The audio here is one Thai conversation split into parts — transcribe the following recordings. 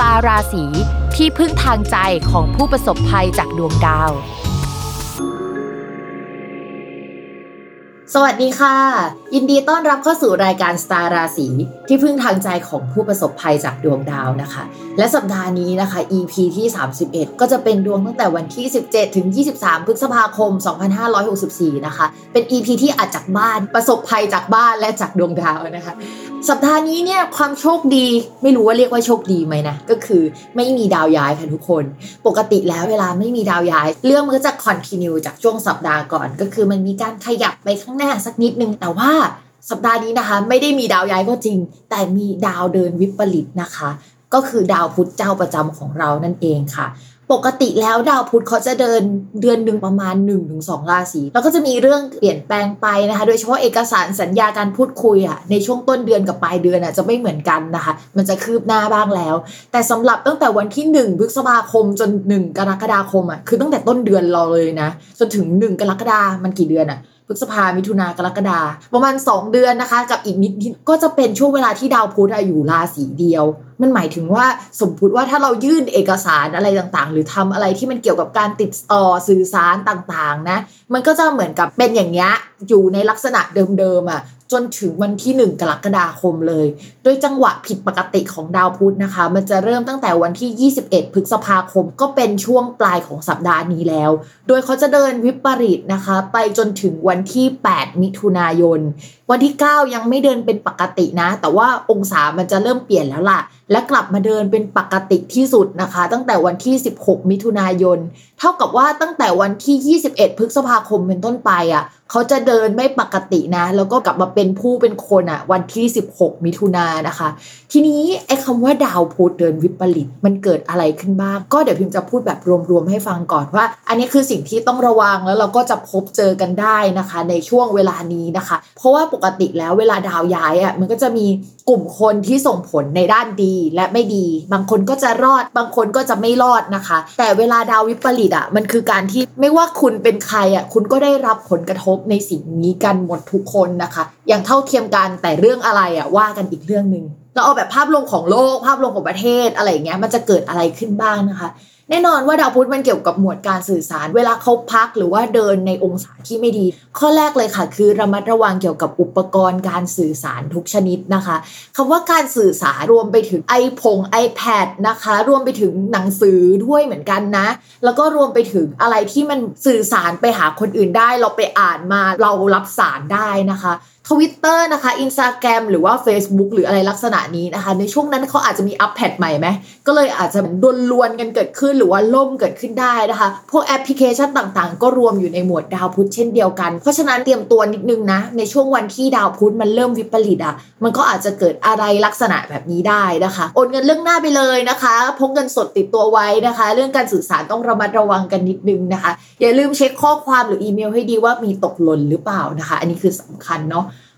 ตาราศีที่พึ่งทางใจของผู้ประสบภัยจากดวงดาว สวัสดีค่ะ ยินดีต้อนรับเข้าสู่รายการสตาร์ราศีที่พึ่งทางใจของผู้ประสบภัยจากดวงดาวนะคะ และสัปดาห์นี้นะคะ EP ที่ 31 ก็จะเป็นดวงตั้งแต่วันที่ 17 ถึง 23 พฤษภาคม 2564 นะคะ เป็น EP ที่อาจจากบ้านประสบภัยจากบ้านและจากดวงดาวนะคะสัปดาห์นี้เนี่ยความโชคดีไม่รู้ว่าเรียกว่าโชคดีไหมนะก็คือไม่มีดาวย้ายค่ะทุกคน ปกติแล้วเวลาไม่มีดาวย้าย เรื่องมันก็จะคอนติเนียจากช่วงสัปดาห์ก่อน ก็คือมันมีการขยับไปข้างหน้าสักนิดนึงแต่ว่าสัปดาห์นี้นะคะ ไม่ได้มีดาวย้ายก็จริง แต่มีดาวเดินวิปริตนะคะ ก็คือดาวพุธเจ้าประจำของเรานั่นเองค่ะ ปกติแล้วดาวพุธเขาจะเดินเดือนหนึ่งประมาณ 1-2 ราศี แล้วก็จะมีเรื่องเปลี่ยนแปลงไปนะคะ โดยเฉพาะเอกสารสัญญาการพูดคุยอะในช่วงต้นเดือนกับปลายเดือนอะจะไม่เหมือนกันนะคะ มันจะคืบหน้าบ้างแล้ว แต่สำหรับตั้งแต่วันที่ 1พฤษภาคมจน 1 กรกฎาคมอะคือตั้งแต่ต้นเดือนเราเลยนะ จนถึง 1 กรกฎามันกี่เดือนอะ พฤษภามิถุนากรกฎาประมาณ 2 เดือนนะคะ กับอีกนิดก็จะเป็นช่วงเวลาที่ดาวพุธอยู่ราศีเดียว มันหมายถึงว่าสมมติว่าถ้าเรายื่นเอกสารอะไรต่างๆ หรือทำอะไรที่มันเกี่ยวกับการติดต่อสื่อสารต่างๆนะมันก็จะเหมือนกับเป็นอย่างเงี้ยอยู่ในลักษณะเดิมๆอะ จนถึงวันที่ 1 กรกฎาคมเลย โดยจังหวะผิดปกติของดาวพุธนะคะ มันจะเริ่มตั้งแต่วันที่ 21 พฤษภาคม ก็เป็นช่วงปลายของสัปดาห์นี้แล้ว โดยเขาจะเดินวิปริตนะคะ ไปจนถึงวันที่ 8 มิถุนายน วันที่ 9 ยังไม่เดินเป็นปกตินะ แต่ว่าองศามันจะเริ่มเปลี่ยนแล้วล่ะ และกลับมาเดินเป็นปกติที่สุดนะคะ ตั้งแต่วันที่ 16 มิถุนายน เท่ากับว่าตั้งแต่วันที่ 21 พฤษภาคมเป็นต้นไปอะเขาจะเดินไม่ปกตินะ แล้วก็กลับมาเป็นผู้เป็นคนอะ วันที่ 16 มิถุนายนนะคะ ทีนี้ไอ้คำว่าดาวพุธเดินวิปริตมันเกิดอะไรขึ้นบ้าง ก็เดี๋ยวพิมจะพูดแบบรวมๆให้ฟังก่อนว่า อันนี้คือสิ่งที่ต้องระวังแล้วเราก็จะพบเจอกันได้นะคะ ในช่วงเวลานี้นะคะ เพราะว่าปกติแล้วเวลาดาวย้ายอะมันก็จะมีกลุ่มคนที่ส่งผลในด้านดีและไม่ดี บางคนก็จะรอด บางคนก็จะไม่รอดนะคะ แต่เวลาดาววิปริตอะมันคือการที่ไม่ว่าคุณเป็นใครอะคุณก็ได้รับผลกระทบในสิ่งนี้กันหมดทุกคนนะคะ อย่างเท่าเทียมกันแต่เรื่องอะไรอะว่ากันอีกเรื่องหนึ่งเราเอาแบบภาพรวมของโลกภาพรวมของประเทศอะไรอย่างเงี้ยมันจะเกิดอะไรขึ้นบ้างนะคะ แน่นอนว่าดาวพุธมันเกี่ยวกับหมวดการสื่อสาร เวลาเขาพักหรือว่าเดินในองศาที่ไม่ดี ข้อแรกเลยค่ะ คือระมัดระวังเกี่ยวกับอุปกรณ์การสื่อสารทุกชนิดนะคะคำว่าการสื่อสารรวมไปถึงไอพง iPad นะคะ รวมไปถึงหนังสือด้วยเหมือนกันนะ แล้วก็รวมไปถึงอะไรที่มันสื่อสารไปหาคนอื่นได้ เราไปอ่านมาเรารับสารได้นะคะทวิตเตอร์นะคะอินสตาแกรมหรือว่า Facebook หรืออะไรลักษณะนี้นะคะ ในช่วงนั้นเขาอาจจะมีอัปเดตใหม่ไหมก็เลยอาจจะดวนลวนกันเกิดขึ้นหรือว่าล่มเกิดขึ้นได้นะคะ พวกแอปพลิเคชันต่างๆ ก็รวมอยู่ในหมวดดาวพุธเช่นเดียวกัน เพราะฉะนั้นเตรียมตัวนิดนึงนะ ในช่วงวันที่ดาวพุธมันเริ่มวิปริตอะ มันก็อาจจะเกิดอะไรลักษณะแบบนี้ได้นะคะ โอนเงินเรื่องหน้าไปเลยนะคะ พกเงินสดติดตัวไว้นะคะ เรื่องการสื่อสารต้องระมัดระวังกันนิดนึงนะคะ อย่าลืมเช็คข้อความหรืออีเมลให้ดีว่ามีตกหล่นหรือเปล่านะคะ อันนี้คือสำคัญเนาะ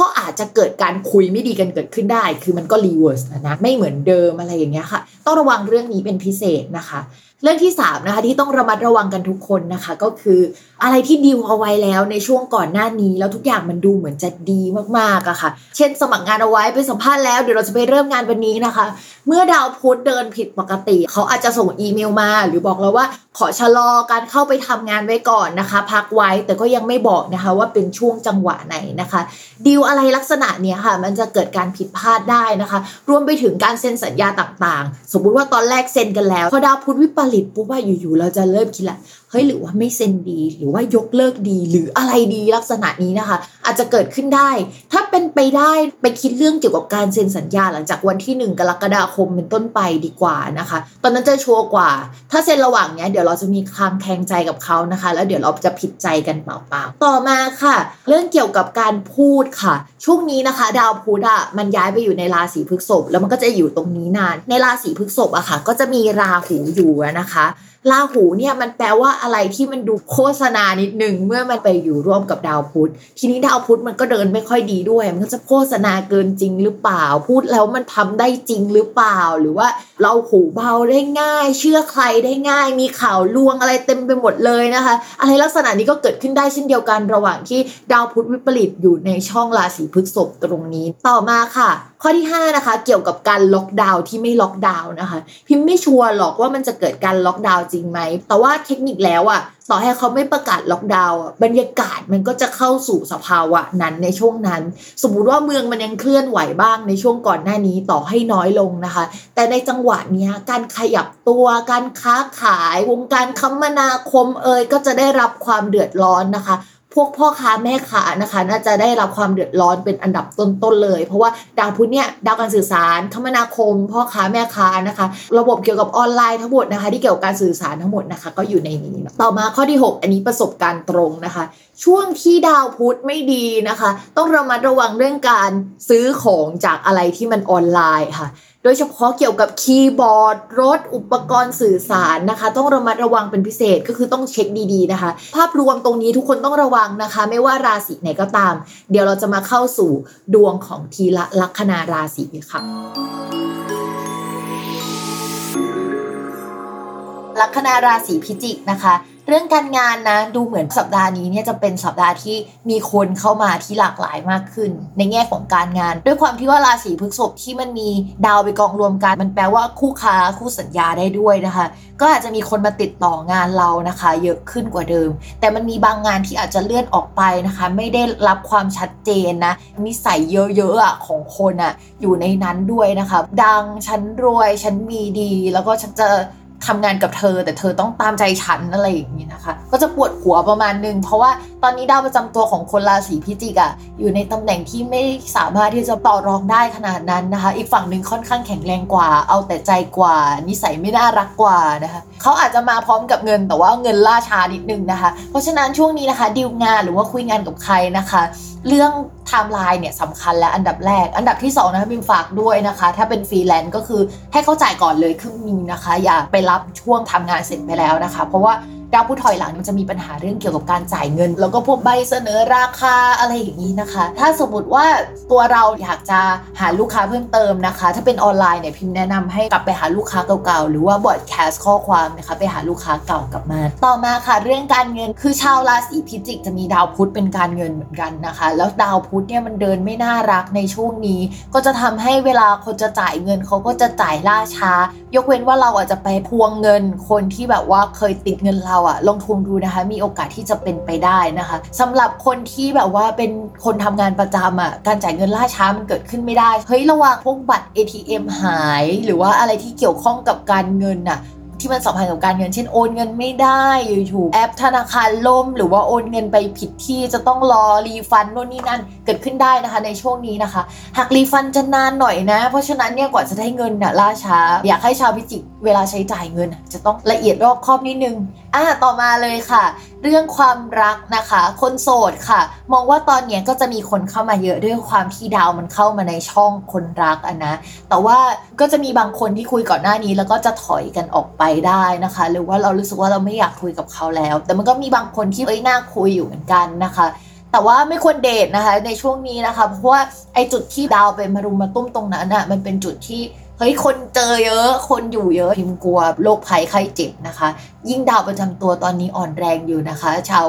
ก็อาจจะเกิดการคุยไม่ดีกันเกิดขึ้นได้ คือมันก็ reverse นะไม่เหมือนเดิมอะไรอย่างเงี้ยค่ะ ต้องระวังเรื่องนี้เป็นพิเศษนะคะ เรื่องที่3นะคะที่ต้องระมัดระวังกันทุกคนนะคะ ก็คืออะไรที่ดีลเอาไว้แล้วในช่วงก่อนหน้านี้ แล้วทุกอย่างมันดูเหมือนจะดีมากๆอะค่ะ เช่นสมัครงานเอาไว้ไปสัมภาษณ์แล้วเดี๋ยวเราจะไปเริ่มงานวันนี้นะคะ เมื่อดาวพุธเดินผิดปกติ เขาอาจจะส่งอีเมลมา หรือบอกเราว่าขอชะลอการเข้าไปทำงานไว้ก่อนนะคะ พักไว้แต่ก็ยังไม่บอกนะคะว่าเป็นช่วงจังหวะไหนนะคะดีลอะไรลักษณะเนี้ยค่ะ มันจะเกิดการผิดพลาดได้นะคะ รวมไปถึงการเซ็นสัญญาต่างๆ สมมุติว่าตอนแรกเซ็นกันแล้วพอดาวพุธวิปริตปุ๊บว่าอยู่ๆเราจะเริ่มคิดละ ฮ้ยหรือว่าไม่เซ็นดี หรือว่ายกเลิกดี หรืออะไรดีลักษณะนี้นะคะ อาจจะเกิดขึ้นได้ ถ้าเป็นไปได้ไปคิดเรื่องเกี่ยวกับการเซ็นสัญญาหลังจากวันที่ 1 กรกฎาคมเป็นต้นไปดีกว่านะคะ ตอนนั้นจะชัวร์กว่า ถ้าเซ็นระหว่างเนี้ยเดี๋ยวเราจะมีคลางแคงใจกับเขานะคะ แล้วเดี๋ยวเราจะผิดใจกันเปล่าๆต่อมาค่ะ เรื่องเกี่ยวกับการพูดค่ะ ช่วงนี้นะคะ ดาวพุธอะมันย้ายไปอยู่ในราศีพฤษภแล้วมันก็จะอยู่ตรงนี้นาน ในราศีพฤษภอะค่ะ ก็จะมีราหูอยู่นะคะ ราหูเนี่ยมันแปลว่าอะไรที่มันดูโฆษณานิดนึงเมื่อมันไปอยู่ร่วมกับดาวพุธ ทีนี้ดาวพุธมันก็เดินไม่ค่อยดีด้วย มันก็จะโฆษณาเกินจริงหรือเปล่า พูดแล้วมันทำได้จริงหรือเปล่า หรือว่าเราหูเบาได้ง่าย เชื่อใครได้ง่าย มีข่าวลวงอะไรเต็มไปหมดเลยนะคะ อะไรลักษณะนี้ก็เกิดขึ้นได้เช่นเดียวกันระหว่างที่ดาวพุธวิปริตอยู่ในช่องราศีพฤษภตรงนี้ ต่อมาค่ะ ข้อที่5นะคะเกี่ยวกับการล็อกดาวน์ที่ไม่ล็อกดาวน์นะคะ พิมพ์ไม่ชัวร์หรอกว่ามันจะเกิดการล็อกดาวน์จริงไหม แต่ว่าเทคนิคแล้วอะต่อให้เขาไม่ประกาศล็อกดาวน์บรรยากาศมันก็จะเข้าสู่สภาวะนั้นในช่วงนั้น สมมุติว่าเมืองมันยังเคลื่อนไหวบ้างในช่วงก่อนหน้านี้ต่อให้น้อยลงนะคะ แต่ในจังหวะนี้การขยับตัวการค้าขายวงการคมนาคมเอ่ยก็จะได้รับความเดือดร้อนนะคะ พวกพ่อค้าแม่ค้านะคะ น่าจะได้รับความเดือดร้อนเป็นอันดับต้นๆเลย เพราะว่าดาวพุธเนี่ยดาวการสื่อสารคมนาคม พ่อค้าแม่ค้านะคะ ระบบเกี่ยวกับออนไลน์ทั้งหมดนะคะ ที่เกี่ยวกับการสื่อสารทั้งหมดนะคะ ก็อยู่ในนี้ต่อมาข้อที่ 6 อันนี้ประสบการณ์ตรงนะคะ ช่วงที่ดาวพุธไม่ดีนะคะ ต้องระมัดระวังเรื่องการซื้อของจากอะไรที่มันออนไลน์ค่ะ โดยเฉพาะเกี่ยวกับคีย์บอร์ด รถอุปกรณ์สื่อสารนะคะ ต้องระมัดระวังเป็นพิเศษก็คือต้องเช็คดีๆนะคะ ภาพรวมตรงนี้ทุกคนต้องระวังนะคะ ไม่ว่าราศีไหนก็ตาม เดี๋ยวเราจะมาเข้าสู่ดวงของทีละลัคนาราศีค่ะลัคนาราศีพิจิกนะคะ เรื่องการงานนะดูเหมือนสัปดาห์นี้เนี่ยจะเป็นสัปดาห์ที่มีคนเข้ามาที่หลากหลายมากขึ้น ในแง่ของการงาน ด้วยความที่ว่าราศีพฤษภที่มันมีดาวไปกองรวมกัน มันแปลว่าคู่ค้าคู่สัญญาได้ด้วยนะคะ ก็อาจจะมีคนมาติดต่องานเรานะคะ เยอะขึ้นกว่าเดิม แต่มันมีบางงานที่อาจจะเลื่อนออกไปนะคะ ไม่ได้รับความชัดเจนนะนิสัยเยอะๆอะของคนอะอยู่ในนั้นด้วยนะคะ ดังฉันรวยฉันมีดีแล้วก็ฉันจะ ทำงานกับเธอ แต่เธอต้องตามใจฉันอะไรอย่างนี้นะคะ ก็จะปวดหัวประมาณนึง เพราะว่าตอนนี้ดาวประจำตัวของคนราศีพิจิกอะอยู่ในตำแหน่งที่ไม่สามารถที่จะต่อรองได้ขนาดนั้นนะคะ อีกฝั่งหนึ่งค่อนข้างแข็งแรงกว่า เอาแต่ใจกว่า นิสัยไม่น่ารักกว่านะคะเขาอาจจะมาพร้อมกับเงิน แต่ว่าเงินล่าช้านิดนึงนะคะ เพราะฉะนั้นช่วงนี้นะคะดีลงานหรือว่าคุยงานกับใครนะคะ เรื่องไทม์ไลน์เนี่ยสำคัญและอันดับแรก อันดับที่2นะคะบิมฝากด้วยนะคะ ถ้าเป็นฟรีแลนซ์ก็คือให้เขาจ่ายก่อนเลยครึ่งนึงนะคะ อย่าไปรับช่วงทำงานเสร็จไปแล้วนะคะ เพราะว่า ดาวผู้ถอยหลังมันจะมีปัญหาเรื่องเกี่ยวกับการจ่ายเงิน แล้วก็พวกใบเสนอราคาอะไรอย่างนี้นะคะ ถ้าสมมติว่าตัวเราอยากจะหาลูกค้าเพิ่มเติมนะคะ ถ้าเป็นออนไลน์เนี่ยพิมแนะนำให้กลับไปหาลูกค้าเก่าๆ หรือว่าบอดแคสข้อความนะคะไปหาลูกค้าเก่ากลับมา ต่อมาค่ะ เรื่องการเงินคือชาวราศีพิจิกจะมีดาวพุธเป็นการเงินเหมือนกันนะคะ แล้วดาวพุธเนี่ยมันเดินไม่น่ารักในช่วงนี้ ก็จะทำให้เวลาคนจะจ่ายเงินเขาก็จะจ่ายล่าช้า ยกเว้นว่าเราอาจจะไปทวงเงินคนที่แบบว่าเคยติดเงินเราอะลองทวงดูนะคะ มีโอกาสที่จะเป็นไปได้นะคะสำหรับคนที่แบบว่าเป็นคนทำงานประจำอะการจ่ายเงินล่าช้ามันเกิดขึ้นไม่ได้ เฮ้ยระวังพวกบัตร ATM หาย หรือว่าอะไรที่เกี่ยวข้องกับการเงินอะ ที่มันสัมพันธ์กับการเงิน เช่นโอนเงินไม่ได้อยู่ๆแอปธนาคารล่ม หรือว่าโอนเงินไปผิดที่จะต้องรอ refund โน่นนี่นั่นเกิดขึ้นได้นะคะในช่วงนี้นะคะ หากรีฟันจะนานหน่อยนะ เพราะฉะนั้นเนี่ยกว่าจะได้เงินน่ะล่าช้า อยากให้ชาวพิจิกเวลาใช้จ่ายเงิน จะต้องละเอียดรอบคอบนิดนึงอะต่อมาเลยค่ะ เรื่องความรักนะคะ คนโสดค่ะ มองว่าตอนนี้ก็จะมีคนเข้ามาเยอะด้วยความที่ดาวมันเข้ามาในช่องคนรักอะนะ แต่ว่าก็จะมีบางคนที่คุยก่อนหน้านี้ แล้วก็จะถอยกันออกไปได้นะคะ หรือว่าเรารู้สึกว่าเราไม่อยากคุยกับเขาแล้ว แต่มันก็มีบางคนที่เอ้ยน่าคุยอยู่เหมือนกันนะคะแต่ว่าไม่ควรเดทนะคะในช่วงนี้นะคะ เพราะว่าไอ้จุดที่ดาวไปมารุมมาตุ้มตรงนั้นอะมันเป็นจุดที่ เฮ้ยคนเจอเยอะ คนอยู่เยอะพิมกลัวโรคภัยไข้เจ็บนะคะ ยิ่งดาวประจำตัวตอนนี้อ่อนแรงอยู่นะคะ ชาว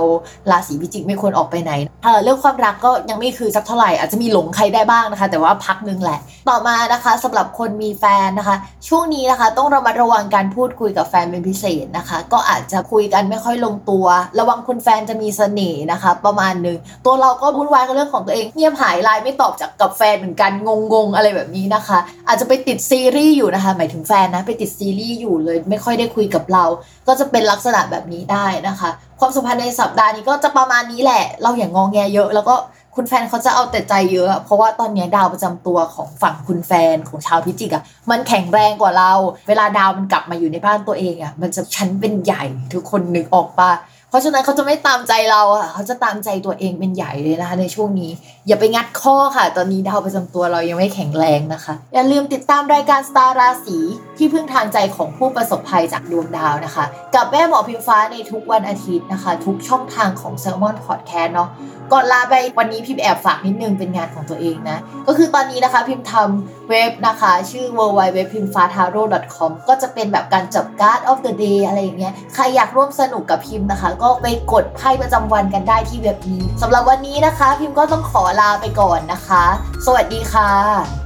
ราศีพิจิกไม่ควรออกไปไหนเออเรื่องความรักก็ยังไม่คือสักเท่าไหร่อาจจะมีหลงใครได้บ้างนะคะ แต่ว่าพักนึงแหละ ต่อมานะคะสำหรับคนมีแฟนนะคะ ช่วงนี้นะคะต้องระมัดระวังการพูดคุยกับแฟนเป็นพิเศษนะคะ ก็อาจจะคุยกันไม่ค่อยลงตัว ระวังคุณแฟนจะมีเสน่ห์นะคะ ประมาณนึงตัวเราก็วุ่นวายกับเรื่องของตัวเองเงียบหายไลน์ไม่ตอบจากกับแฟนเหมือนกันงงๆอะไรแบบนี้นะคะ อาจจะไปติดสซีรีส์อยู่นะคะ หมายถึงแฟนนะ ไปติดซีรีส์อยู่เลย ไม่ค่อยได้คุยกับเรา ก็จะเป็นลักษณะแบบนี้ได้นะคะ ความสัมพันธ์ในสัปดาห์นี้ก็จะประมาณนี้แหละ เราอย่างงองแงเยอะ แล้วก็คุณแฟนเขาจะเอาแต่ใจเยอะ เพราะว่าตอนนี้ดาวประจำตัวของฝั่งคุณแฟนของชาวพิจิกอะมันแข็งแรงกว่าเรา เวลาดาวมันกลับมาอยู่ในบ้านตัวเองอะมันจะฉันเป็นใหญ่ทุกคนนึกออกปะ ราะฉะนั้นเขาจะไม่ตามใจเราอะเขาจะตามใจตัวเองเป็นใหญ่เลยนะคะในช่วงนี้ อย่าไปงัดข้อค่ะ ตอนนี้ดาวประจำตัวเรายังไม่แข็งแรงนะคะ อย่าลืมติดตามรายการสตาร์ราศีที่พึ่งทางใจของผู้ประสบภัยจากดวงดาวนะคะ กับแม่หมอพิมฟ้าในทุกวันอาทิตย์นะคะ ทุกช่องทางของ s ซ l m o n Podcast เนาะก่อนลาไปวันนี้พิมแอบฝากนิดนึงเป็นงานของตัวเองนะก็คือตอนนี้นะคะพิมทำเว็บนะคะ ชื่อ w w w p i m f a t a r o com ก็จะเป็นแบบการจับการ์ด of the day อะไรอย่างเงี้ยใครอยากร่วมสนุกกับพิมพ์นะคะ ก็ไปกดไพ่ประจำวันกันได้ที่เว็บนี้สำหรับวันนี้นะคะ พิมก็ต้องขอลาไปก่อนนะคะ สวัสดีค่ะ